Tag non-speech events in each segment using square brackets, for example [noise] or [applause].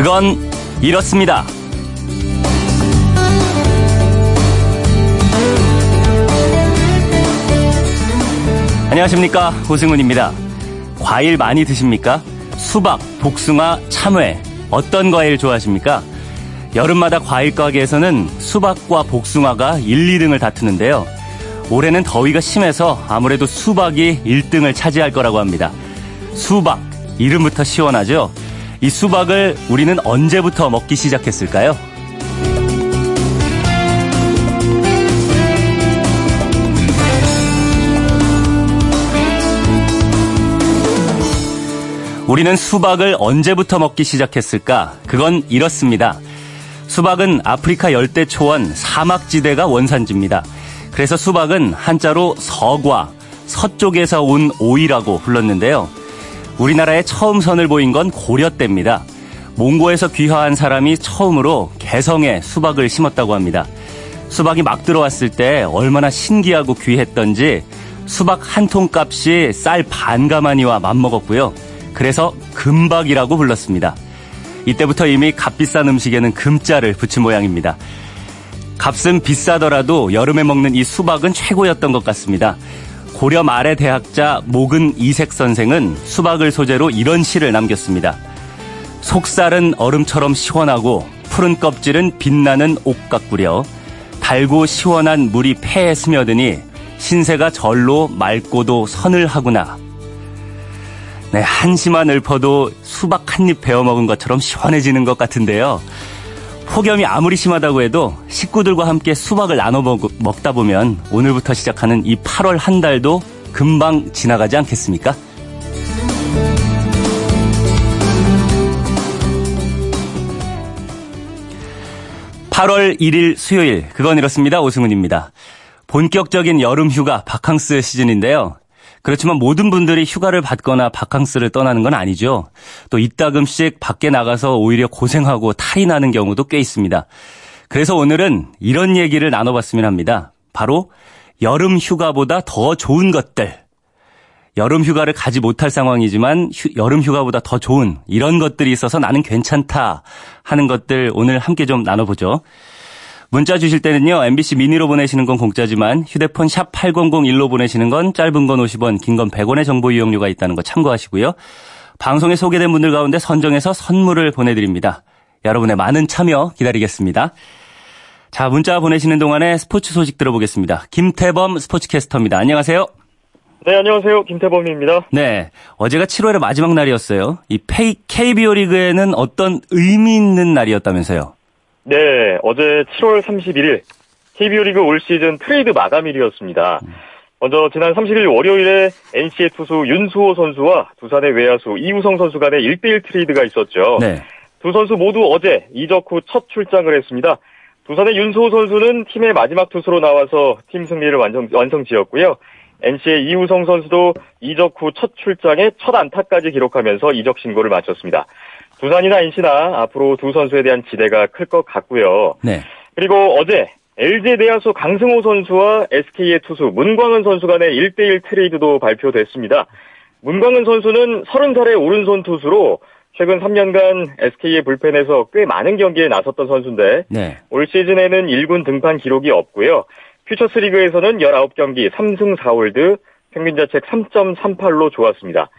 그건 이렇습니다. 안녕하십니까. 고승훈입니다. 과일 많이 드십니까? 수박, 복숭아, 참외. 어떤 과일 좋아하십니까? 여름마다 과일 가게에서는 수박과 복숭아가 1, 2등을 다투는데요. 올해는 더위가 심해서 아무래도 수박이 1등을 차지할 거라고 합니다. 수박, 이름부터 시원하죠? 이 수박을 우리는 언제부터 먹기 시작했을까요? 우리는 수박을 언제부터 먹기 시작했을까? 그건 이렇습니다. 수박은 아프리카 열대 초원 사막지대가 원산지입니다. 그래서 수박은 한자로 서과, 서쪽에서 온 오이라고 불렀는데요. 우리나라에 처음 선을 보인 건 고려 때입니다. 몽고에서 귀화한 사람이 처음으로 개성에 수박을 심었다고 합니다. 수박이 막 들어왔을 때 얼마나 신기하고 귀했던지 수박 한 통 값이 쌀 반 가마니와 맞먹었고요. 그래서 금박이라고 불렀습니다. 이때부터 이미 값비싼 음식에는 금자를 붙인 모양입니다. 값은 비싸더라도 여름에 먹는 이 수박은 최고였던 것 같습니다. 고려 말의 대학자 목은 이색 선생은 수박을 소재로 이런 시를 남겼습니다. 속살은 얼음처럼 시원하고 푸른 껍질은 빛나는 옥 같구려 달고 시원한 물이 폐에 스며드니 신세가 절로 맑고도 선을 하구나. 네, 한심한 읊어도 수박 한 입 베어 먹은 것처럼 시원해지는 것 같은데요. 폭염이 아무리 심하다고 해도 식구들과 함께 수박을 나눠 먹, 다 보면 오늘부터 시작하는 이 8월 한 달도 금방 지나가지 않겠습니까? (8월 1일) 수요일 그건 이렇습니다. 오승훈입니다. 본격적인 여름 휴가 바캉스 시즌인데요 그렇지만 모든 분들이 휴가를 받거나 바캉스를 떠나는 건 아니죠. 또 이따금씩 밖에 나가서 오히려 고생하고 탈이 나는 경우도 꽤 있습니다. 그래서 오늘은 이런 얘기를 나눠봤으면 합니다. 바로 여름 휴가보다 더 좋은 것들. 여름 휴가를 가지 못할 상황이지만 휴, 여름 휴가보다 더 좋은 이런 것들이 있어서 나는 괜찮다 하는 것들 오늘 함께 좀 나눠보죠. 문자 주실 때는요. MBC 미니로 보내시는 건 공짜지만 휴대폰 샵 8001로 보내시는 건 짧은 건 50원, 긴 건 100원의 정보 이용료가 있다는 거 참고하시고요. 방송에 소개된 분들 가운데 선정해서 선물을 보내드립니다. 여러분의 많은 참여 기다리겠습니다. 자, 문자 보내시는 동안에 스포츠 소식 들어보겠습니다. 김태범 스포츠캐스터입니다. 안녕하세요. 네, 안녕하세요. 김태범입니다. 네. 어제가 7월의 마지막 날이었어요. 이 KBO 리그에는 어떤 의미 있는 날이었다면서요? 네, 어제 7월 31일 KBO 리그 올 시즌 트레이드 마감일이었습니다. 먼저 지난 30일 월요일에 NC의 투수 윤수호 선수와 두산의 외야수 이우성 선수 간의 1대1 트레이드가 있었죠. 네. 두 선수 모두 어제 이적 후 첫 출장을 했습니다. 두산의 윤수호 선수는 팀의 마지막 투수로 나와서 팀 승리를 완성, 완성 지었고요. NC의 이우성 선수도 이적 후 첫 출장에 첫 안타까지 기록하면서 이적 신고를 마쳤습니다. 두산이나 NC나 앞으로 두 선수에 대한 기대가 클 것 같고요. 네. 그리고 어제 LG 내야수 강승호 선수와 SK의 투수 문광은 선수 간의 1대1 트레이드도 발표됐습니다. 문광은 선수는 30살의 오른손 투수로 최근 3년간 SK의 불펜에서 꽤 많은 경기에 나섰던 선수인데 네. 올 시즌에는 1군 등판 기록이 없고요. 퓨처스 리그에서는 19경기 3승 4홀드 평균 자책 3.38로 좋았습니다.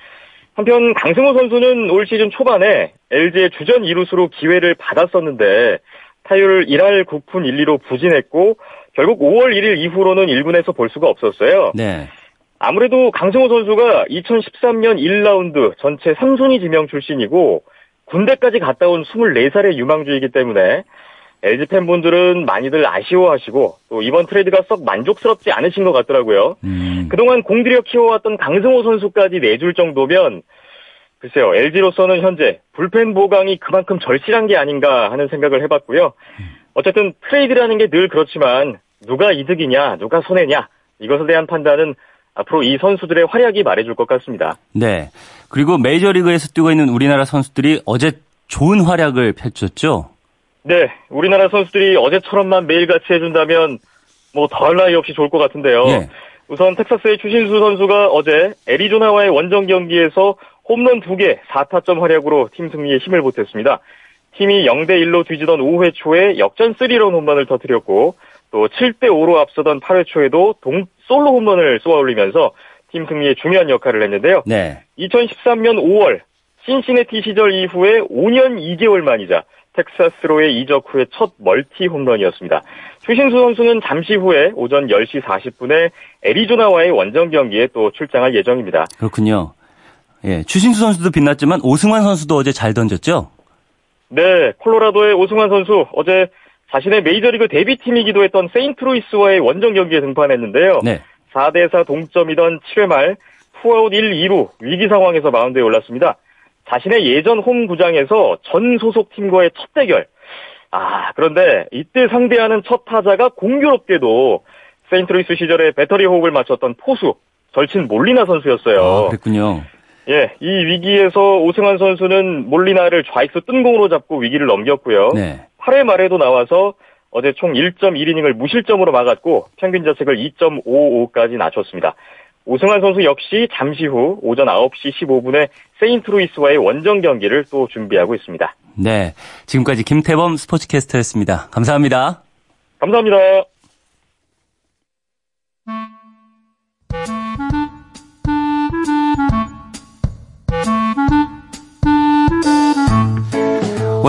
한편 강승호 선수는 올 시즌 초반에 LG의 주전 이루수로 기회를 받았었는데 타율 1할 9푼 1, 2로 부진했고 결국 5월 1일 이후로는 1군에서 볼 수가 없었어요. 네. 아무래도 강승호 선수가 2013년 1라운드 전체 3순위 지명 출신이고 군대까지 갔다 온 24살의 유망주이기 때문에 LG 팬분들은 많이들 아쉬워하시고 또 이번 트레이드가 썩 만족스럽지 않으신 것 같더라고요. 음. 그동안 공들여 키워왔던 강승호 선수까지 내줄 정도면 글쎄요 LG로서는 현재 불펜 보강이 그만큼 절실한 게 아닌가 하는 생각을 해봤고요. 어쨌든 트레이드라는 게 늘 그렇지만 누가 이득이냐 누가 손해냐 이것에 대한 판단은 앞으로 이 선수들의 활약이 말해줄 것 같습니다. 네. 그리고 메이저리그에서 뛰고 있는 우리나라 선수들이 어제 좋은 활약을 펼쳤죠. 네, 우리나라 선수들이 어제처럼만 매일같이 해준다면 뭐 더할 나위 없이 좋을 것 같은데요. 예. 우선 텍사스의 추신수 선수가 어제 애리조나와의 원정 경기에서 홈런 2개 4타점 활약으로 팀 승리에 힘을 보탰습니다. 팀이 0대1로 뒤지던 5회 초에 역전 3런 홈런을 터뜨렸고 또 7대5로 앞서던 8회 초에도 동, 솔로 홈런을 쏘아 올리면서 팀 승리에 중요한 역할을 했는데요. 네. 2013년 5월 신시내티 시절 이후에 5년 2개월 만이자 텍사스로의 이적 후의 첫 멀티 홈런이었습니다. 추신수 선수는 잠시 후에 오전 10시 40분에 애리조나와의 원정 경기에 또 출장할 예정입니다. 그렇군요. 예, 추신수 선수도 빛났지만 오승환 선수도 어제 잘 던졌죠? 네, 콜로라도의 오승환 선수 어제 자신의 메이저리그 데뷔팀이기도 했던 세인트루이스와의 원정 경기에 등판했는데요. 네. 4대4 동점이던 7회 말 투아웃 1, 2루 위기 상황에서 마운드에 올랐습니다. 자신의 예전 홈 구장에서 전 소속 팀과의 첫 대결. 아, 그런데 이때 상대하는 첫 타자가 공교롭게도 세인트루이스 시절에 배터리 호흡을 맞췄던 포수 절친 몰리나 선수였어요. 아, 그랬군요. 예, 이 위기에서 오승환 선수는 몰리나를 좌익수 뜬공으로 잡고 위기를 넘겼고요. 네. 8회 말에도 나와서 어제 총 1.1이닝을 무실점으로 막았고 평균 자책을 2.55까지 낮췄습니다. 오승환 선수 역시 잠시 후 오전 9시 15분에 세인트루이스와의 원정 경기를 또 준비하고 있습니다. 네. 지금까지 김태범 스포츠캐스터였습니다. 감사합니다. 감사합니다.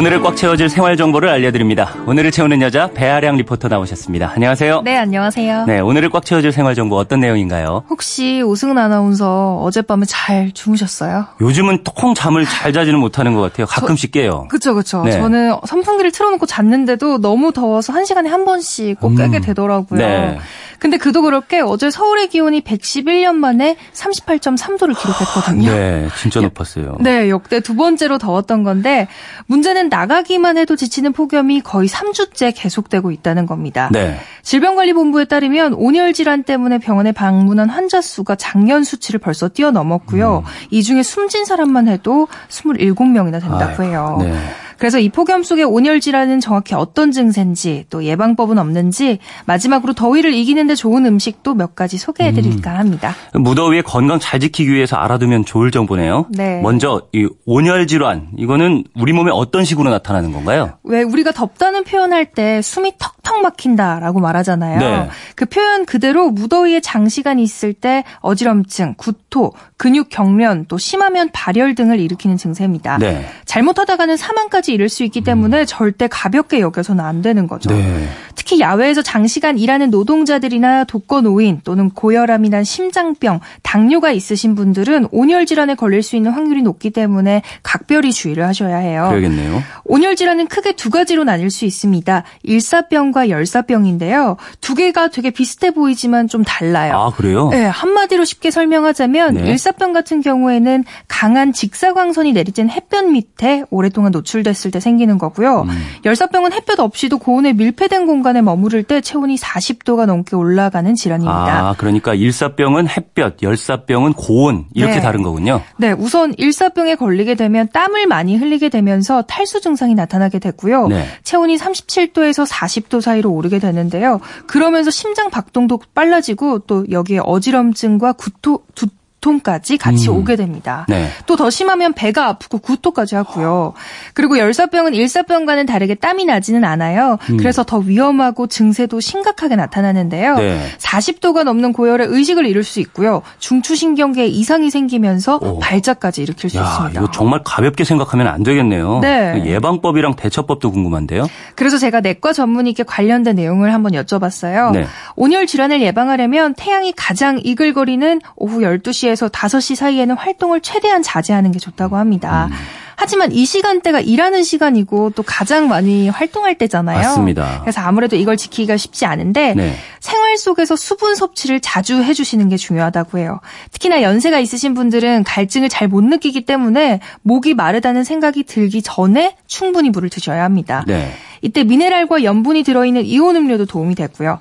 오늘을 꽉 채워줄 생활 정보를 알려드립니다. 오늘을 채우는 여자 배아량 리포터 나오셨습니다. 안녕하세요. 네, 안녕하세요. 네, 오늘을 꽉 채워줄 생활 정보 어떤 내용인가요? 혹시 오승은 아나운서 어젯밤에 잘 주무셨어요? 요즘은 통 잠을 잘 자지는 못하는 것 같아요. 가끔씩 깨요. 그쵸, 그쵸. 네. 저는 선풍기를 틀어놓고 잤는데도 너무 더워서 한 시간에 한 번씩 꼭 깨게 음. 되더라고요. 네. 근데 그도 그렇게 어제 서울의 기온이 111년 만에 38.3도를 기록했거든요. 네, 진짜 높았어요. 네, 역대 두 번째로 더웠던 건데 문제는 나가기만 해도 지치는 폭염이 거의 3주째 계속되고 있다는 겁니다. 네. 질병관리본부에 따르면 온열 질환 때문에 병원에 방문한 환자 수가 작년 수치를 벌써 뛰어넘었고요. 이 중에 숨진 사람만 해도 27명이나 된다고 해요. 네. 그래서 이 폭염 속의 온열 질환은 정확히 어떤 증세인지 또 예방법은 없는지 마지막으로 더위를 이기는데 좋은 음식도 몇 가지 소개해 드릴까 합니다. 무더위에 건강 잘 지키기 위해서 알아두면 좋을 정보네요. 네. 먼저 이 온열 질환 이거는 우리 몸에 어떤 식으로 나타나는 건가요? 왜 우리가 덥다는 표현할 때 숨이 턱턱 막힌다라고 말하잖아요. 네. 그 표현 그대로 무더위에 장시간 있을 때 어지럼증, 구토, 근육 경련, 또 심하면 발열 등을 일으키는 증세입니다. 네. 잘못하다가는 사망까지 이를 수 있기 때문에 절대 가볍게 여겨서는 안 되는 거죠. 네. 특히 야외에서 장시간 일하는 노동자들이나 독거노인 또는 고혈압이나 심장병, 당뇨가 있으신 분들은 온열 질환에 걸릴 수 있는 확률이 높기 때문에 각별히 주의를 하셔야 해요. 그러겠네요. 온열 질환은 크게 두 가지로 나뉠 수 있습니다. 일사병 과 열사병인데요. 두 개가 되게 비슷해 보이지만 좀 달라요. 아, 그래요? 네, 한마디로 쉽게 설명하자면 네. 일사병 같은 경우에는 강한 직사광선이 내리쬐는 햇볕 밑에 오랫동안 노출됐을 때 생기는 거고요. 음. 열사병은 햇볕 없이도 고온에 밀폐된 공간에 머무를 때 체온이 40도가 넘게 올라가는 질환입니다. 아, 그러니까 일사병은 햇볕, 열사병은 고온 이렇게 네. 다른 거군요. 네, 우선 일사병에 걸리게 되면 땀을 많이 흘리게 되면서 탈수 증상이 나타나게 되고요. 네. 체온이 37도에서 40도 사이로 오르게 되는데요. 그러면서 심장 박동도 빨라지고 또 여기에 어지럼증과 구토, 두 통까지 같이 음. 오게 됩니다. 네. 또더 심하면 배가 아프고 구토까지 하고요. 그리고 열사병은 일사병과는 다르게 땀이 나지는 않아요. 그래서 더 위험하고 증세도 심각하게 나타나는데요. 음. 네. 40도가 넘는 고열에 의식을 잃을 수 있고요. 중추신경계에 이상이 생기면서 오. 발작까지 일으킬 수 야, 있습니다. 이거 정말 가볍게 생각하면 안 되겠네요. 네. 예방법이랑 대처법도 궁금한데요. 그래서 제가 내과 전문의께 관련된 내용을 한번 여쭤봤어요. 네. 온열 질환을 예방하려면 태양이 가장 이글거리는 오후 12시에서 5시 사이에는 활동을 최대한 자제하는 게 좋다고 합니다. 음. 하지만 이 시간대가 일하는 시간이고 또 가장 많이 활동할 때잖아요. 맞습니다. 그래서 아무래도 이걸 지키기가 쉽지 않은데 네. 생활 속에서 수분 섭취를 자주 해주시는 게 중요하다고 해요. 특히나 연세가 있으신 분들은 갈증을 잘 못 느끼기 때문에 목이 마르다는 생각이 들기 전에 충분히 물을 드셔야 합니다. 네. 이때 미네랄과 염분이 들어있는 이온 음료도 도움이 되고요.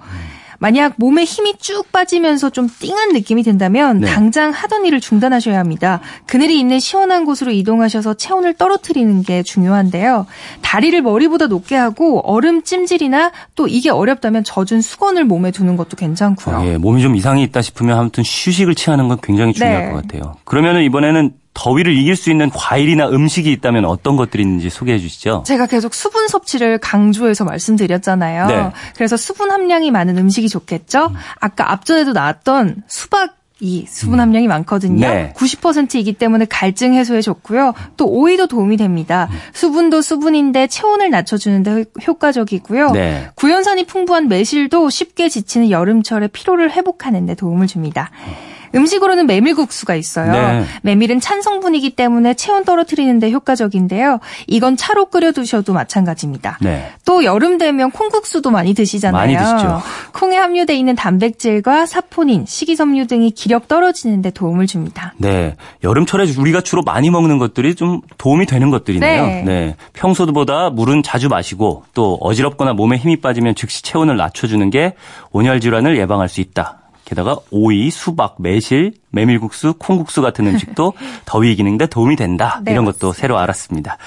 만약 몸에 힘이 쭉 빠지면서 좀 띵한 느낌이 든다면 네. 당장 하던 일을 중단하셔야 합니다. 그늘이 있는 시원한 곳으로 이동하셔서 체온을 떨어뜨리는 게 중요한데요. 다리를 머리보다 높게 하고 얼음 찜질이나 또 이게 어렵다면 젖은 수건을 몸에 두는 것도 괜찮고요. 예, 몸이 좀 이상이 있다 싶으면 아무튼 휴식을 취하는 건 굉장히 중요할 네. 것 같아요. 그러면은 이번에는 더위를 이길 수 있는 과일이나 음식이 있다면 어떤 것들이 있는지 소개해 주시죠. 제가 계속 수분 섭취를 강조해서 말씀드렸잖아요. 네. 그래서 수분 함량이 많은 음식이 좋겠죠. 음. 아까 앞전에도 나왔던 수박 이 수분 음. 함량이 많거든요. 네. 90%이기 때문에 갈증 해소에 좋고요. 또 오이도 도움이 됩니다. 음. 수분도 수분인데 체온을 낮춰주는데 효과적이고요. 네. 구연산이 풍부한 매실도 쉽게 지치는 여름철에 피로를 회복하는 데 도움을 줍니다. 음. 음식으로는 메밀국수가 있어요. 네. 메밀은 찬 성분이기 때문에 체온 떨어뜨리는데 효과적인데요. 이건 차로 끓여 두셔도 마찬가지입니다. 네. 또 여름 되면 콩국수도 많이 드시잖아요. 많이 드시죠. 콩에 함유돼 있는 단백질과 사포닌, 식이섬유 등이 기력 떨어지는데 도움을 줍니다. 네. 여름철에 우리가 주로 많이 먹는 것들이 좀 도움이 되는 것들이네요. 네. 네. 평소보다 물은 자주 마시고 또 어지럽거나 몸에 힘이 빠지면 즉시 체온을 낮춰주는 게 온열 질환을 예방할 수 있다. 게다가 오이, 수박, 매실, 메밀국수, 콩국수 같은 음식도 [laughs] 더위 이기는데 도움이 된다. 네, 이런 것도 맞습니다. 새로 알았습니다.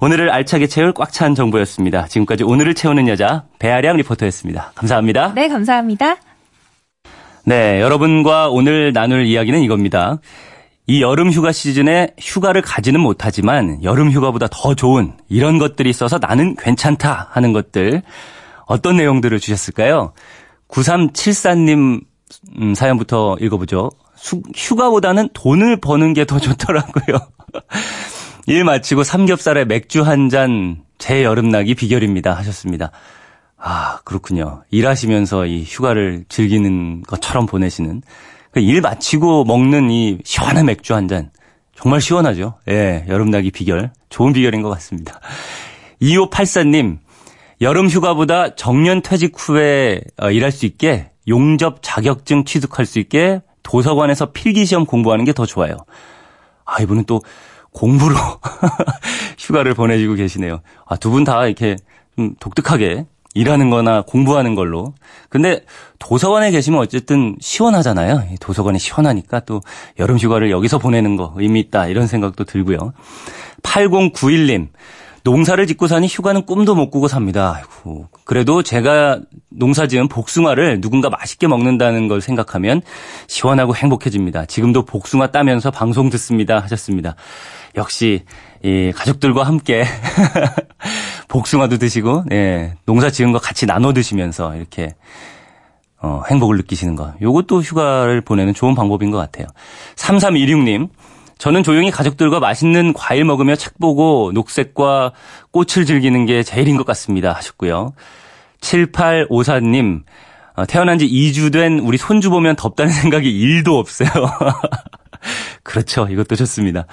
오늘을 알차게 채울 꽉 찬 정보였습니다. 지금까지 오늘을 채우는 여자 배아량 리포터였습니다. 감사합니다. 네, 감사합니다. 네, 여러분과 오늘 나눌 이야기는 이겁니다. 이 여름 휴가 시즌에 휴가를 가지는 못하지만 여름 휴가보다 더 좋은 이런 것들이 있어서 나는 괜찮다 하는 것들 어떤 내용들을 주셨을까요? 9374님 음, 사연부터 읽어보죠. 수, 휴가보다는 돈을 버는 게 더 좋더라고요. [laughs] 일 마치고 삼겹살에 맥주 한 잔 제 여름나기 비결입니다 하셨습니다. 아 그렇군요. 일하시면서 이 휴가를 즐기는 것처럼 보내시는 그일 마치고 먹는 이 시원한 맥주 한 잔 정말 시원하죠. 예, 여름나기 비결 좋은 비결인 것 같습니다. 2584님 여름 휴가보다 정년 퇴직 후에 어, 일할 수 있게 용접 자격증 취득할 수 있게 도서관에서 필기시험 공부하는 게 더 좋아요. 아, 이분은 또 공부로 [laughs] 휴가를 보내주고 계시네요. 아, 두 분 다 이렇게 좀 독특하게 일하는 거나 공부하는 걸로. 근데 도서관에 계시면 어쨌든 시원하잖아요. 도서관이 시원하니까 또 여름 휴가를 여기서 보내는 거 의미 있다 이런 생각도 들고요. 8091님. 농사를 짓고 사니 휴가는 꿈도 못 꾸고 삽니다. 아이고, 그래도 제가 농사 지은 복숭아를 누군가 맛있게 먹는다는 걸 생각하면 시원하고 행복해집니다. 지금도 복숭아 따면서 방송 듣습니다. 하셨습니다. 역시, 이 가족들과 함께 [laughs] 복숭아도 드시고, 예, 농사 지은 거 같이 나눠 드시면서 이렇게 어, 행복을 느끼시는 거. 요것도 휴가를 보내는 좋은 방법인 것 같아요. 3316님, 저는 조용히 가족들과 맛있는 과일 먹으며 책 보고 녹색과 꽃을 즐기는 게 제일인 것 같습니다. 하셨고요. 7854님, 어, 태어난 지 2주 된 우리 손주 보면 덥다는 [laughs] 생각이 1도 없어요. [laughs] 그렇죠. 이것도 좋습니다.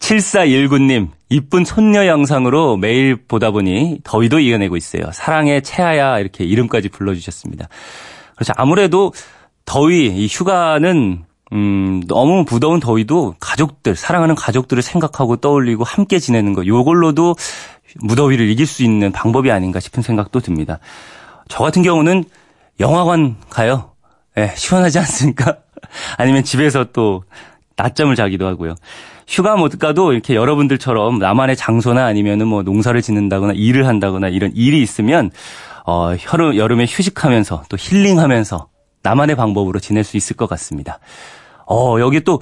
7419님, 이쁜 손녀 영상으로 매일 보다 보니 더위도 이겨내고 있어요. 사랑의 채아야 이렇게 이름까지 불러주셨습니다. 그렇죠. 아무래도 더위, 이 휴가는 음, 너무 무더운 더위도 가족들, 사랑하는 가족들을 생각하고 떠올리고 함께 지내는 거, 요걸로도 무더위를 이길 수 있는 방법이 아닌가 싶은 생각도 듭니다. 저 같은 경우는 영화관 가요. 예, 네, 시원하지 않습니까? [laughs] 아니면 집에서 또 낮잠을 자기도 하고요. 휴가 못 가도 이렇게 여러분들처럼 나만의 장소나 아니면은 뭐 농사를 짓는다거나 일을 한다거나 이런 일이 있으면 어, 여름, 여름에 휴식하면서 또 힐링하면서 나만의 방법으로 지낼 수 있을 것 같습니다. 어, 여기 또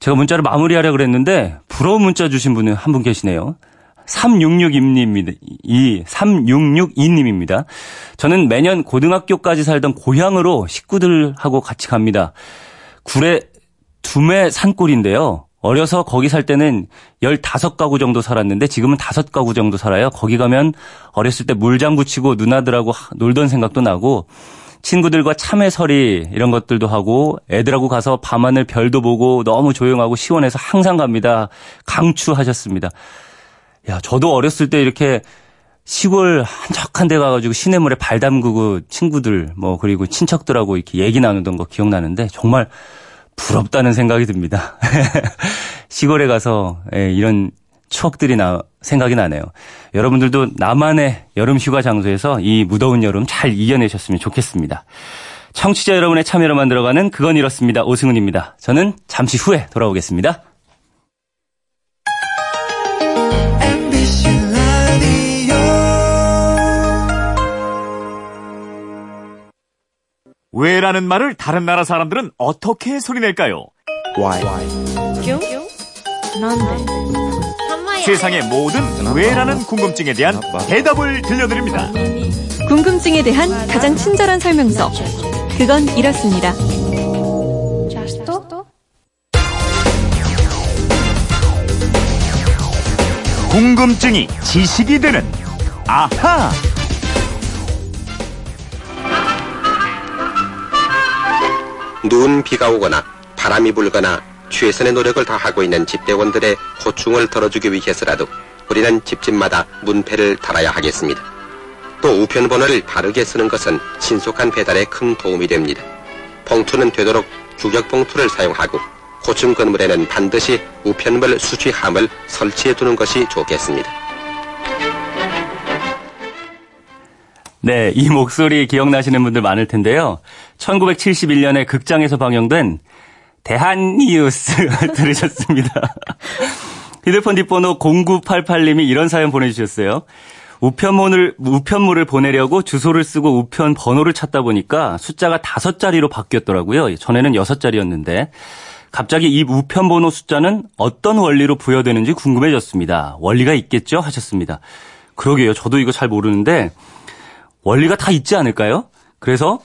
제가 문자를 마무리하려 그랬는데 부러운 문자 주신 분은 한 분 계시네요. 3662님입니다. 이 3662님입니다. 저는 매년 고등학교까지 살던 고향으로 식구들하고 같이 갑니다. 구례 두매 산골인데요. 어려서 거기 살 때는 15가구 정도 살았는데 지금은 5가구 정도 살아요. 거기 가면 어렸을 때 물장구 치고 누나들하고 놀던 생각도 나고 친구들과 참외설이 이런 것들도 하고 애들하고 가서 밤하늘 별도 보고 너무 조용하고 시원해서 항상 갑니다. 강추하셨습니다. 야, 저도 어렸을 때 이렇게 시골 한적한 데 가가지고 시냇물에 발 담그고 친구들 뭐 그리고 친척들하고 이렇게 얘기 나누던 거 기억나는데 정말 부럽다는 생각이 듭니다. [laughs] 시골에 가서 예, 이런 추억들이 나, 생각이 나네요. 여러분들도 나만의 여름 휴가 장소에서 이 무더운 여름 잘 이겨내셨으면 좋겠습니다. 청취자 여러분의 참여로 만들어가는 그건 이렇습니다. 오승훈입니다. 저는 잠시 후에 돌아오겠습니다. 왜라는 말을 다른 나라 사람들은 어떻게 소리낼까요? Why? 세상의 모든 왜라는 궁금증에 대한 대답을 들려드립니다. 궁금증에 대한 가장 친절한 설명서. 그건 이렇습니다. 궁금증이 지식이 되는 아하. 눈 비가 오거나 바람이 불거나 최선의 노력을 다하고 있는 집배원들의 고충을 덜어주기 위해서라도 우리는 집집마다 문패를 달아야 하겠습니다. 또 우편번호를 바르게 쓰는 것은 신속한 배달에 큰 도움이 됩니다. 봉투는 되도록 규격 봉투를 사용하고 고층 건물에는 반드시 우편물 수취함을 설치해 두는 것이 좋겠습니다. 네, 이 목소리 기억나시는 분들 많을 텐데요. 1971년에 극장에서 방영된 대한뉴스 [laughs] 들으셨습니다. [laughs] 휴대폰 뒷번호 0988님이 이런 사연 보내주셨어요. 우편물을, 우편물을 보내려고 주소를 쓰고 우편 번호를 찾다 보니까 숫자가 다섯 자리로 바뀌었더라고요. 전에는 여섯 자리였는데 갑자기 이 우편 번호 숫자는 어떤 원리로 부여되는지 궁금해졌습니다. 원리가 있겠죠? 하셨습니다. 그러게요. 저도 이거 잘 모르는데 원리가 다 있지 않을까요? 그래서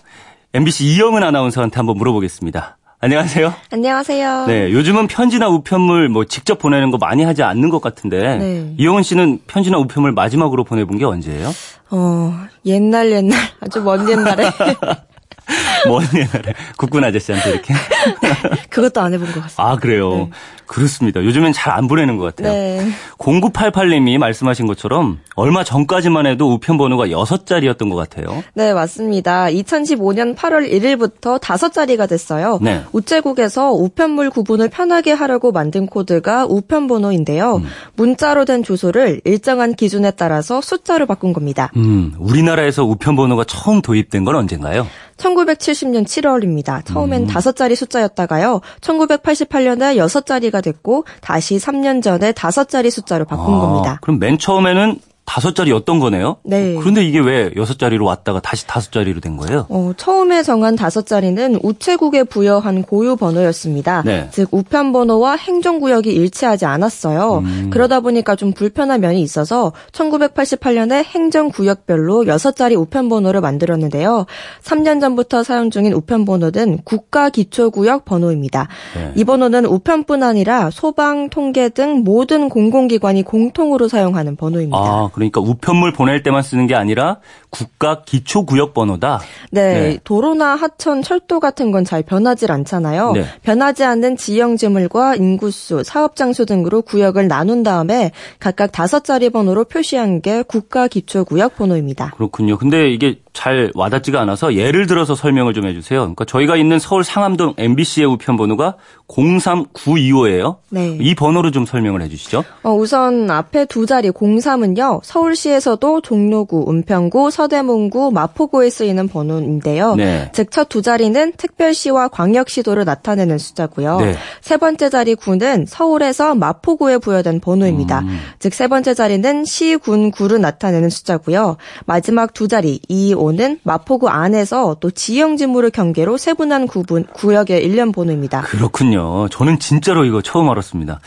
MBC 이영은 아나운서한테 한번 물어보겠습니다. 안녕하세요. 안녕하세요. 네, 요즘은 편지나 우편물 뭐 직접 보내는 거 많이 하지 않는 것 같은데 네. 이영은 씨는 편지나 우편물 마지막으로 보내본 게 언제예요? 어, 옛날 옛날 아주 먼 옛날에 [laughs] 먼 옛날에 국군 아저씨한테 이렇게. [laughs] 그것도 안 해본 것 같습니다. 아 그래요. 네. 그렇습니다. 요즘엔 잘 안 보내는 것 같아요. 네. 0988님이 말씀하신 것처럼 얼마 전까지만 해도 우편 번호가 6자리였던 것 같아요. 네, 맞습니다. 2015년 8월 1일부터 다섯 자리가 됐어요. 네. 우체국에서 우편물 구분을 편하게 하려고 만든 코드가 우편 번호인데요. 음. 문자로 된 주소를 일정한 기준에 따라서 숫자로 바꾼 겁니다. 음, 우리나라에서 우편 번호가 처음 도입된 건 언젠가요? 1970년 7월입니다. 처음엔 음. 다섯 자리 숫자였다가요. 1988년에 여섯 자리가 됐고 다시 3년 전에 다섯 자리 숫자로 바꾼 아, 겁니다. 그럼 맨 처음에는 다섯 자리였던 거네요? 네. 그런데 이게 왜 여섯 자리로 왔다가 다시 다섯 자리로 된 거예요? 어, 처음에 정한 다섯 자리는 우체국에 부여한 고유 번호였습니다. 네. 즉 우편 번호와 행정 구역이 일치하지 않았어요. 음. 그러다 보니까 좀 불편한 면이 있어서 1988년에 행정 구역별로 여섯 자리 우편 번호를 만들었는데요. 3년 전부터 사용 중인 우편 번호는 국가 기초 구역 번호입니다. 네. 이 번호는 우편뿐 아니라 소방, 통계 등 모든 공공기관이 공통으로 사용하는 번호입니다. 아, 그러니까 우편물 보낼 때만 쓰는 게 아니라 국가 기초 구역 번호다. 네, 네. 도로나 하천, 철도 같은 건 잘 변하질 않잖아요. 네. 변하지 않는 지형 지물과 인구수, 사업 장소 등으로 구역을 나눈 다음에 각각 다섯 자리 번호로 표시한 게 국가 기초 구역 번호입니다. 그렇군요. 근데 이게 잘 와닿지가 않아서 예를 들어서 설명을 좀 해주세요. 그러니까 저희가 있는 서울 상암동 MBC의 우편 번호가 03925예요. 네. 이 번호로 좀 설명을 해주시죠. 어, 우선 앞에 두 자리 03은요. 서울시에서도 종로구, 은평구, 서대문구, 마포구에 쓰이는 번호인데요. 네. 즉첫 두 자리는 특별시와 광역시도를 나타내는 숫자고요. 네. 세 번째 자리 9는 서울에서 마포구에 부여된 번호입니다. 음. 즉세 번째 자리는 시, 군, 구를 나타내는 숫자고요. 마지막 두 자리 2, 5는 마포구 안에서 또 지형 지물을 경계로 세분한 구분, 구역의 일련 번호입니다. 그렇군요. 저는 진짜로 이거 처음 알았습니다.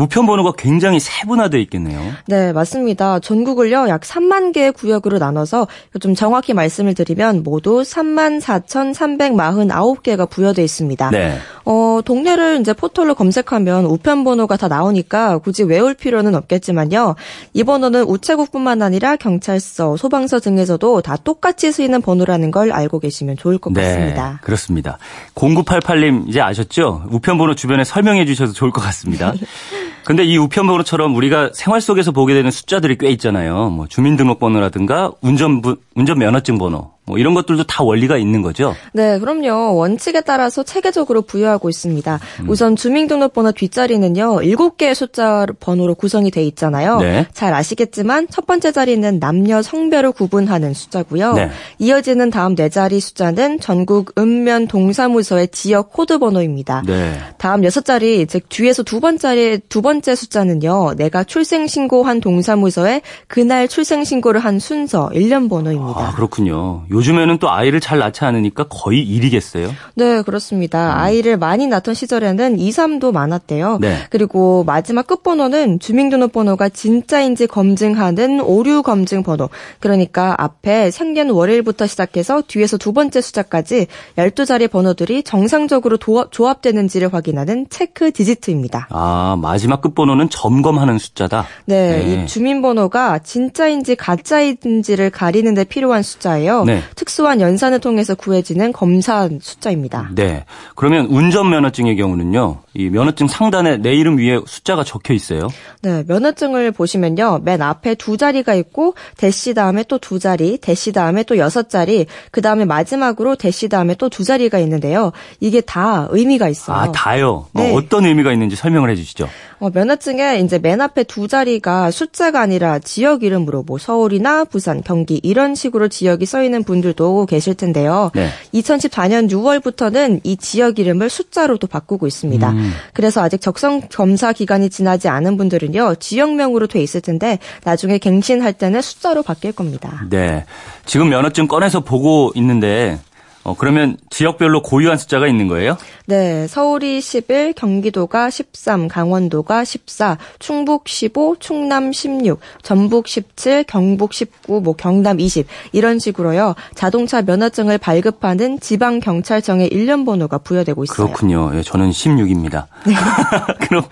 우편 번호가 굉장히 세분화되어 있겠네요. 네, 맞습니다. 전국을요, 약 3만 개의 구역으로 나눠서 좀 정확히 말씀을 드리면 모두 3만 4,349개가 부여되어 있습니다. 네. 어, 동네를 이제 포털로 검색하면 우편 번호가 다 나오니까 굳이 외울 필요는 없겠지만요. 이 번호는 우체국뿐만 아니라 경찰서, 소방서 등에서도 다 똑같이 쓰이는 번호라는 걸 알고 계시면 좋을 것 같습니다. 네, 그렇습니다. 0988님 이제 아셨죠? 우편 번호 주변에 설명해 주셔도 좋을 것 같습니다. [laughs] 근데 이 우편 번호처럼 우리가 생활 속에서 보게 되는 숫자들이 꽤 있잖아요. 뭐 주민등록번호라든가 운전부, 운전 면허증 번호, 뭐 이런 것들도 다 원리가 있는 거죠. 네, 그럼요. 원칙에 따라서 체계적으로 부여하고 있습니다. 음. 우선 주민등록번호 뒷자리는요, 7개의 숫자 번호로 구성이 돼 있잖아요. 네. 잘 아시겠지만 첫 번째 자리는 남녀 성별을 구분하는 숫자고요. 네. 이어지는 다음 네 자리 숫자는 전국 읍면 동사무소의 지역 코드 번호입니다. 네. 다음 여섯 자리, 즉 뒤에서 두 번째 두 번째 숫자는요. 내가 출생 신고한 동사무소에 그날 출생 신고를 한 순서 일련 번호입니다. 아, 그렇군요. 요 즘에는 또 아이를 잘 낳지 않으니까 거의 일이겠어요. 네, 그렇습니다. 음. 아이를 많이 낳던 시절에는 2, 3도 많았대요. 네. 그리고 마지막 끝번호는 주민등록번호가 진짜인지 검증하는 오류 검증 번호. 그러니까 앞에 생년 월일부터 시작해서 뒤에서 두 번째 숫자까지 12자리 번호들이 정상적으로 도합, 조합되는지를 확인하는 체크 디지트입니다. 아, 마지막 끝번호는 점검하는 숫자다. 네, 네. 이 주민번호가 진짜인지 가짜인지를 가리는 데 필요한 숫자예요. 네. 특수한 연산을 통해서 구해지는 검사 숫자입니다. 네. 그러면 운전면허증의 경우는요, 이 면허증 상단에 내 이름 위에 숫자가 적혀 있어요. 네, 면허증을 보시면요. 맨 앞에 두 자리가 있고 대시 다음에 또 두 자리, 대시 다음에 또 여섯 자리, 그 다음에 마지막으로 대시 다음에 또 두 자리가 있는데요. 이게 다 의미가 있어요. 아, 다요. 네. 어, 떤 의미가 있는지 설명을 해 주시죠. 어, 면허증에 이제 맨 앞에 두 자리가 숫자가 아니라 지역 이름으로 뭐 서울이나 부산, 경기 이런 식으로 지역이 써 있는 분들도 계실 텐데요. 네. 2014년 6월부터는 이 지역 이름을 숫자로도 바꾸고 있습니다. 음. 그래서 아직 적성 검사 기간이 지나지 않은 분들은요. 지역명으로 돼 있을 텐데 나중에 갱신할 때는 숫자로 바뀔 겁니다. 네. 지금 면허증 꺼내서 보고 있는데, 어, 그러면 지역별로 고유한 숫자가 있는 거예요? 네, 서울이 11, 경기도가 13, 강원도가 14, 충북 15, 충남 16, 전북 17, 경북 19, 뭐 경남 20 이런 식으로요. 자동차 면허증을 발급하는 지방 경찰청의 일련 번호가 부여되고 있어요. 그렇군요. 예, 저는 16입니다. [laughs] 그럼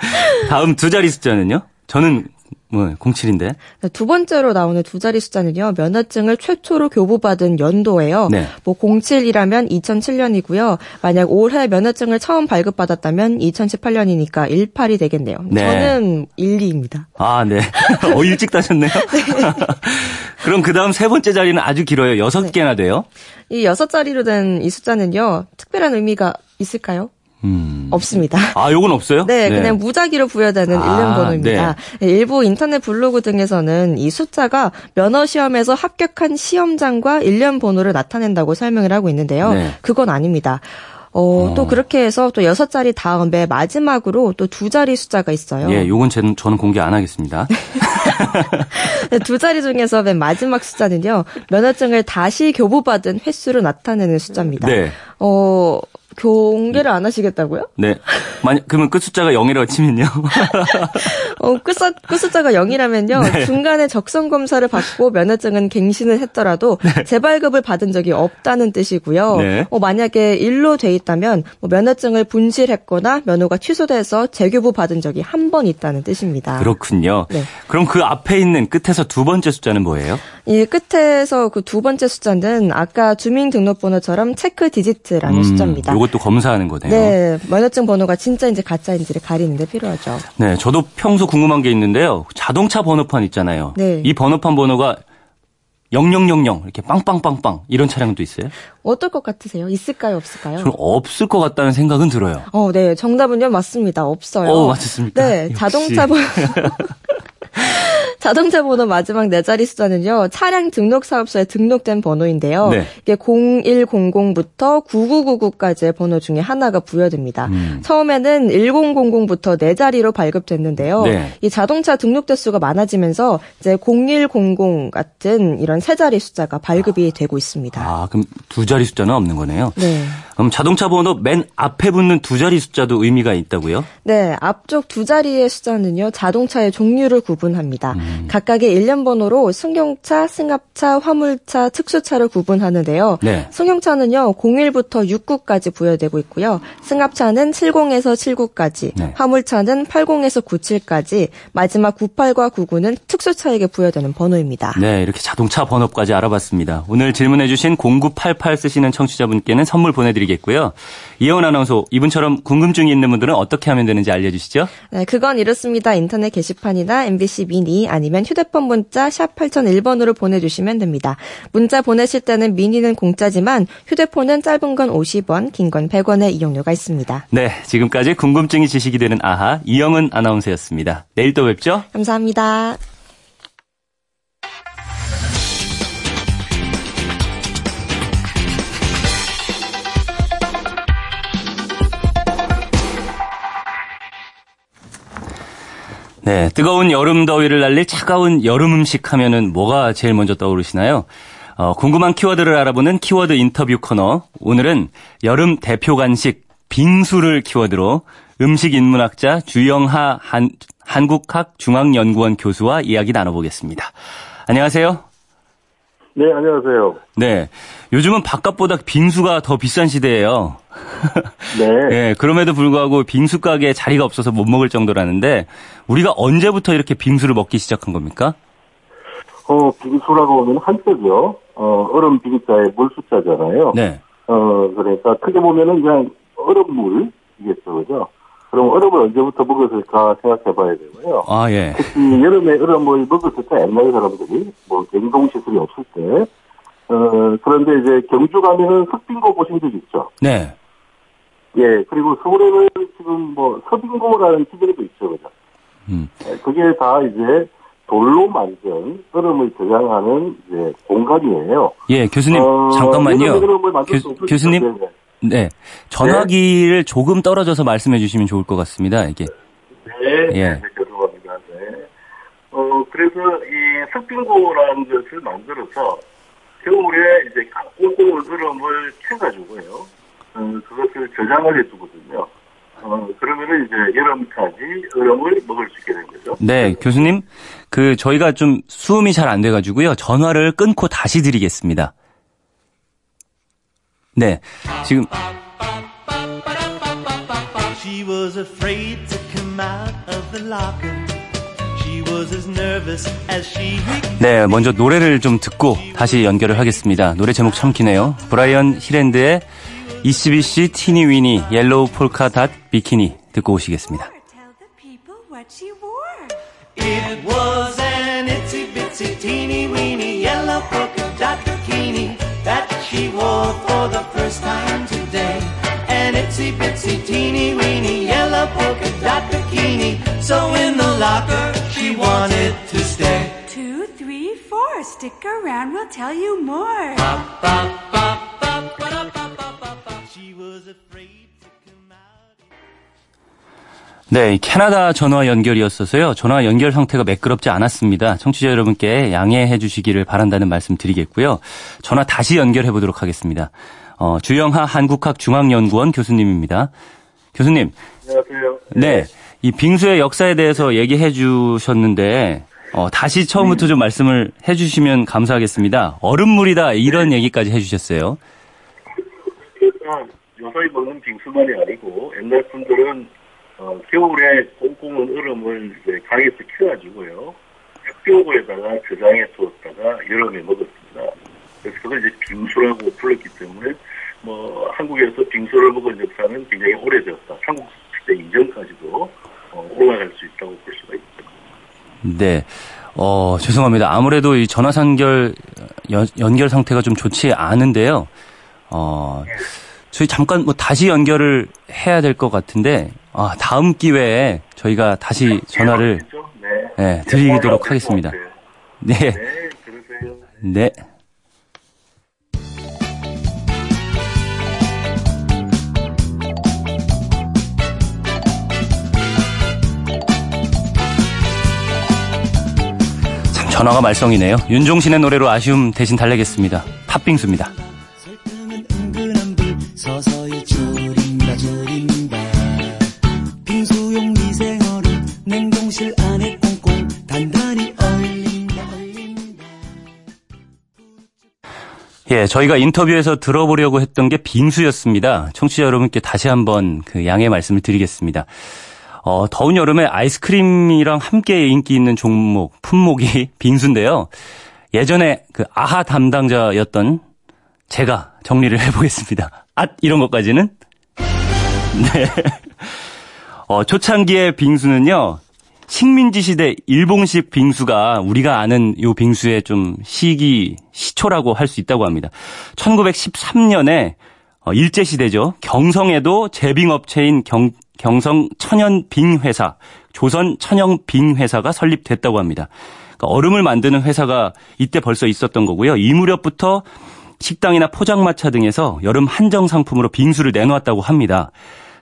다음 두 자리 숫자는요? 저는 뭐 07인데. 네, 두 번째로 나오는 두 자리 숫자는요. 면허증을 최초로 교부받은 연도예요. 네. 뭐 07이라면 2007년이고요. 만약 올해 면허증을 처음 발급받았다면 2018년이니까 18이 되겠네요. 네. 저는 12입니다. 아, 네. [laughs] 어, 일찍 따셨네요. [laughs] [laughs] 그럼 그 다음 세 번째 자리는 아주 길어요. 여섯 개나 돼요. 이 여섯 자리로 된 이 숫자는요. 특별한 의미가 있을까요? 음. 없습니다. 아, 요건 없어요? 네, 그냥 무작위로 부여되는 아, 일련 번호입니다. 네, 일부 인터넷 블로그 등에서는 이 숫자가 면허 시험에서 합격한 시험장과 일련 번호를 나타낸다고 설명을 하고 있는데요. 네. 그건 아닙니다. 어, 어. 또 그렇게 해서 또 여섯 자리 다음에 마지막으로 또 두 자리 숫자가 있어요. 예, 요건 제, 저는 공개 안 하겠습니다. 네, [laughs] 두 자리 중에서 맨 마지막 숫자는요. 면허증을 다시 교부받은 횟수로 나타내는 숫자입니다. 네. 어, 공개를 안 하시겠다고요? 네. 만약, 그러면 끝 숫자가 0이라고 치면요. [laughs] 어, 끝, 숫- 끝 숫자가 0이라면요. 네. 중간에 적성 검사를 받고 면허증은 갱신을 했더라도 재발급을 받은 적이 없다는 뜻이고요. 네. 어, 만약에 1로 돼 있다면 뭐 면허증을 분실했거나 면허가 취소돼서 재교부 받은 적이 한 번 있다는 뜻입니다. 그렇군요. 네. 그럼 그 앞에 있는 끝에서 두 번째 숫자는 뭐예요? 이 끝에서 그 두 번째 숫자는 아까 주민등록번호처럼 체크 디지트라는 숫자입니다. 음, 요것도 검사하는 거네요. 네, 면허증 번호가 진짜인지 가짜인지를 가리는데 필요하죠. 네, 저도 평소 궁금한 게 있는데요. 자동차 번호판 있잖아요. 네. 이 번호판 번호가 0000 이렇게 빵빵빵빵 이런 차량도 있어요? 어떨 것 같으세요? 있을까요, 없을까요? 저는 없을 것 같다는 생각은 들어요. 어, 네. 정답은요, 맞습니다. 없어요. 어, 맞췄습니까? 네. 역시. 자동차 번호. [laughs] [laughs] 자동차 번호 마지막 네 자리 숫자는요, 차량 등록 사업소에 등록된 번호인데요. 네. 이게 0100부터 9999까지의 번호 중에 하나가 부여됩니다. 음. 처음에는 1000부터 네 자리로 발급됐는데요. 네. 이 자동차 등록 대수가 많아지면서 이제 0100 같은 이런 세 자리 숫자가 발급이 되고 있습니다. 아, 그럼 두 자리 숫자는 없는 거네요. 네. 그럼 자동차 번호 맨 앞에 붙는 두 자리 숫자도 의미가 있다고요? 네, 앞쪽 두 자리의 숫자는요, 자동차의 종류를 구분합니다. 음. 각각의 일련 번호로 승용차, 승합차, 화물차, 특수차를 구분하는데요. 네. 승용차는요, 01부터 69까지 부여되고 있고요. 승합차는 70에서 79까지, 네. 화물차는 80에서 97까지, 마지막 98과 99는 특수차에게 부여되는 번호입니다. 네, 이렇게 자동차 번호까지 알아봤습니다. 오늘 질문해주신 0988 쓰시는 청취자분께는 선물 보내드리겠고요. 이혜원 아나운서, 이분처럼 궁금증이 있는 분들은 어떻게 하면 되는지 알려주시죠? 네, 그건 이렇습니다. 인터넷 게시판이나 MBC 미니 아니면 휴대폰 문자 샵 8001번으로 보내주시면 됩니다. 문자 보내실 때는 미니는 공짜지만 휴대폰은 짧은 건 50원, 긴 건 100원의 이용료가 있습니다. 네, 지금까지 궁금증이 지식이 되는 아하, 이영은 아나운서였습니다. 내일 또 뵙죠? 감사합니다. 네, 뜨거운 여름 더위를 날릴 차가운 여름 음식 하면은 뭐가 제일 먼저 떠오르시나요? 어, 궁금한 키워드를 알아보는 키워드 인터뷰 코너. 오늘은 여름 대표 간식 빙수를 키워드로 음식 인문학자 주영하 한, 한국학중앙연구원 교수와 이야기 나눠보겠습니다. 안녕하세요. 네, 안녕하세요. 네. 요즘은 바깥보다 빙수가 더 비싼 시대예요. 네. [laughs] 네, 그럼에도 불구하고 빙수 가게에 자리가 없어서 못 먹을 정도라는데 우리가 언제부터 이렇게 빙수를 먹기 시작한 겁니까? 어, 빙수라고 하면 한자죠. 어, 얼음 빙자에 물 숫자잖아요. 네. 어, 그러니까 크게 보면은 그냥 얼음물 이겠죠, 그죠? 그럼 얼음을 언제부터 먹었을까 생각해 봐야 되고요. 아, 예. 특히 여름에 얼음을 먹었을 때 옛날 사람들이 뭐 냉동 시설이 없을 때, 어, 그런데 이제 경주 가면은 석빙고 보신 적 있죠? 네. 예, 그리고 서울에는 지금 뭐 서빙고라는 기계도 있죠, 그죠? 음. 예, 그게 다 이제 돌로 만든 얼음을 저장하는 이제 공간이에요. 예, 교수님, 어, 잠깐만요. 수 교, 교수님, 텐데. 네. 전화기를 조금 떨어져서 말씀해 주시면 좋을 것 같습니다. 이게. 네, 예. 네, 죄송합니다. 네. 어, 그래서 이 석빙고라는 것을 만들어서 겨울에 이제 꽁꽁 얼음을 캐가지고요. 어, 그것을 저장을 해두거든요. 어, 그러면은 이제 여름까지 얼음을 먹을 수 있게 된 거죠. 네, 교수님. 그, 저희가 좀 수음이 잘 안 돼가지고요. 전화를 끊고 다시 드리겠습니다. 네. 지금, She was afraid to come out of the locker. She was as nervous as she 네, 먼저 노래를 좀 듣고 다시 연결을 하겠습니다. 노래 제목 참 기네요. 브라이언 히랜드의 ECBC 티니 위니 옐로우 폴카 닷 비키니 듣고 오시겠습니다. She wore for the first time today. An itsy bitsy teeny weeny yellow polka dot bikini. So in the locker she wanted to stay. Two, three, four. Stick around, we'll tell you more. She was afraid 네, 이 캐나다 전화 연결이었어서요. 전화 연결 상태가 매끄럽지 않았습니다. 청취자 여러분께 양해해 주시기를 바란다는 말씀 드리겠고요. 전화 다시 연결해 보도록 하겠습니다. 어, 주영하 한국학중앙연구원 교수님입니다. 교수님, 안녕하세요. 네, 이 빙수의 역사에 대해서 얘기해 주셨는데 어, 다시 처음부터 좀 말씀을 해 주시면 감사하겠습니다. 얼음물이다 이런 얘기까지 해 주셨어요. 요새 먹는 빙수만이 아니고 옛날 분들은 어, 겨울에 꽁꽁한 얼음을 이제 강에서 키워가지고요. 햇병고에다가 저장해 두었다가 여름에 먹었습니다. 그래서 그걸 이제 빙수라고 불렀기 때문에 뭐 한국에서 빙수를 먹은 역사는 굉장히 오래되었다. 한국 시대 이전까지도 어, 올라갈 수 있다고 볼 수가 있죠. 네. 어, 죄송합니다. 아무래도 이 전화 상결 연, 연결 상태가 좀 좋지 않은데요. 어, 저희 잠깐 뭐 다시 연결을 해야 될 것 같은데 아, 다음 기회에 저희가 다시 전화를? 네. 네, 드리도록 하겠습니다. 네. 네. [laughs] 네. 참 전화가 말썽이네요. 윤종신의 노래로 아쉬움 대신 달래겠습니다. 팥빙수입니다. 서서히 졸인다 졸인다 빙수용 미생얼음 냉동실 안에 꽁꽁 단단히 얼린다 얼린다 예, 저희가 인터뷰에서 들어보려고 했던 게 빙수였습니다. 청취자 여러분께 다시 한번 그 양해 말씀을 드리겠습니다. 어, 더운 여름에 아이스크림이랑 함께 인기 있는 종목, 품목이 [laughs] 빙수인데요. 예전에 그 아하 담당자였던 제가 정리를 [laughs] 해보겠습니다. 아, 이런 것까지는? [laughs] 네. 어, 초창기의 빙수는요, 식민지 시대 일본식 빙수가 우리가 아는 요 빙수의 좀 시기, 시초라고 할 수 있다고 합니다. 1913년에 어, 일제시대죠. 경성에도 제빙업체인 경, 경성 천연빙회사, 조선 천연빙회사가 설립됐다고 합니다. 그러니까 얼음을 만드는 회사가 이때 벌써 있었던 거고요. 이 무렵부터 식당이나 포장마차 등에서 여름 한정 상품으로 빙수를 내놓았다고 합니다.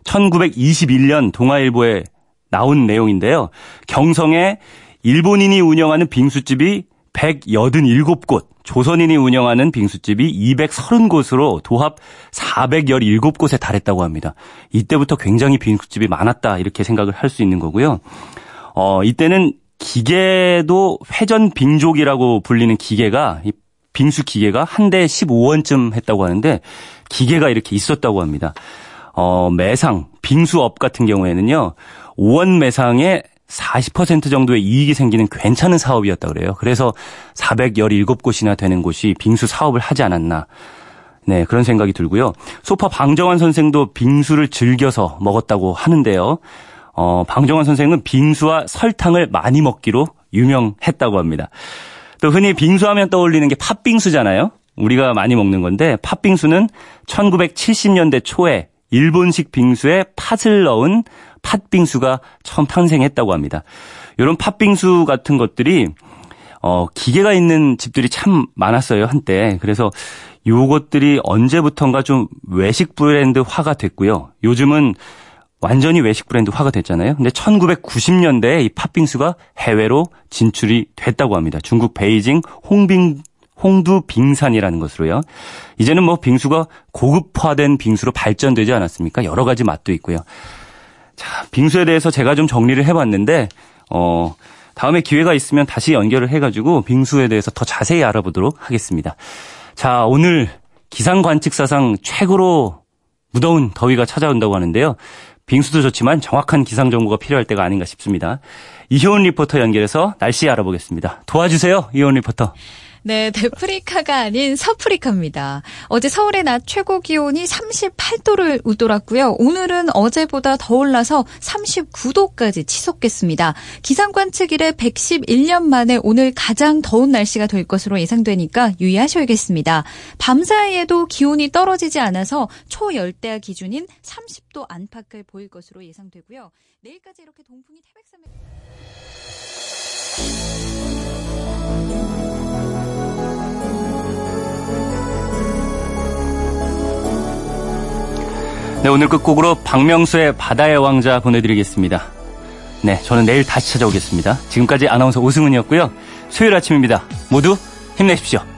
1921년 동아일보에 나온 내용인데요. 경성에 일본인이 운영하는 빙수집이 187곳, 조선인이 운영하는 빙수집이 230곳으로 도합 417곳에 달했다고 합니다. 이때부터 굉장히 빙수집이 많았다 이렇게 생각을 할 수 있는 거고요. 어, 이때는 기계도 회전 빙족이라고 불리는 기계가 이 빙수 기계가 한 대에 15원쯤 했다고 하는데 기계가 이렇게 있었다고 합니다. 어, 매상 빙수업 같은 경우에는요. 5원 매상에 40% 정도의 이익이 생기는 괜찮은 사업이었다 그래요. 그래서 417곳이나 되는 곳이 빙수 사업을 하지 않았나. 네, 그런 생각이 들고요. 소파 방정환 선생도 빙수를 즐겨서 먹었다고 하는데요. 어, 방정환 선생은 빙수와 설탕을 많이 먹기로 유명했다고 합니다. 또 흔히 빙수하면 떠올리는 게 팥빙수잖아요. 우리가 많이 먹는 건데 팥빙수는 1970년대 초에 일본식 빙수에 팥을 넣은 팥빙수가 처음 탄생했다고 합니다. 이런 팥빙수 같은 것들이 어 기계가 있는 집들이 참 많았어요 한때. 그래서 요것들이 언제부턴가 좀 외식 브랜드화가 됐고요. 요즘은 완전히 외식 브랜드화가 됐잖아요. 근데 1990년대에 이 팥빙수가 해외로 진출이 됐다고 합니다. 중국 베이징 홍빙 홍두 빙산이라는 것으로요. 이제는 뭐 빙수가 고급화된 빙수로 발전되지 않았습니까? 여러 가지 맛도 있고요. 자, 빙수에 대해서 제가 좀 정리를 해봤는데, 어, 다음에 기회가 있으면 다시 연결을 해가지고 빙수에 대해서 더 자세히 알아보도록 하겠습니다. 자, 오늘 기상 관측 사상 최고로 무더운 더위가 찾아온다고 하는데요. 빙수도 좋지만 정확한 기상 정보가 필요할 때가 아닌가 싶습니다. 이효은 리포터 연결해서 날씨 알아보겠습니다. 도와주세요, 이효은 리포터. 네, 대프리카가 아닌 서프리카입니다. 어제 서울의 낮 최고 기온이 38도를 웃돌았고요. 오늘은 어제보다 더 올라서 39도까지 치솟겠습니다. 기상 관 측 이래 111년 만에 오늘 가장 더운 날씨가 될 것으로 예상되니까 유의하셔야겠습니다. 밤사이에도 기온이 떨어지지 않아서 초열대야 기준인 30도 안팎을 보일 것으로 예상되고요. 내일까지 이렇게 동풍이 태백산맥 네, 오늘 끝곡으로 박명수의 바다의 왕자 보내드리겠습니다. 네, 저는 내일 다시 찾아오겠습니다. 지금까지 아나운서 오승훈이었고요. 수요일 아침입니다. 모두 힘내십시오.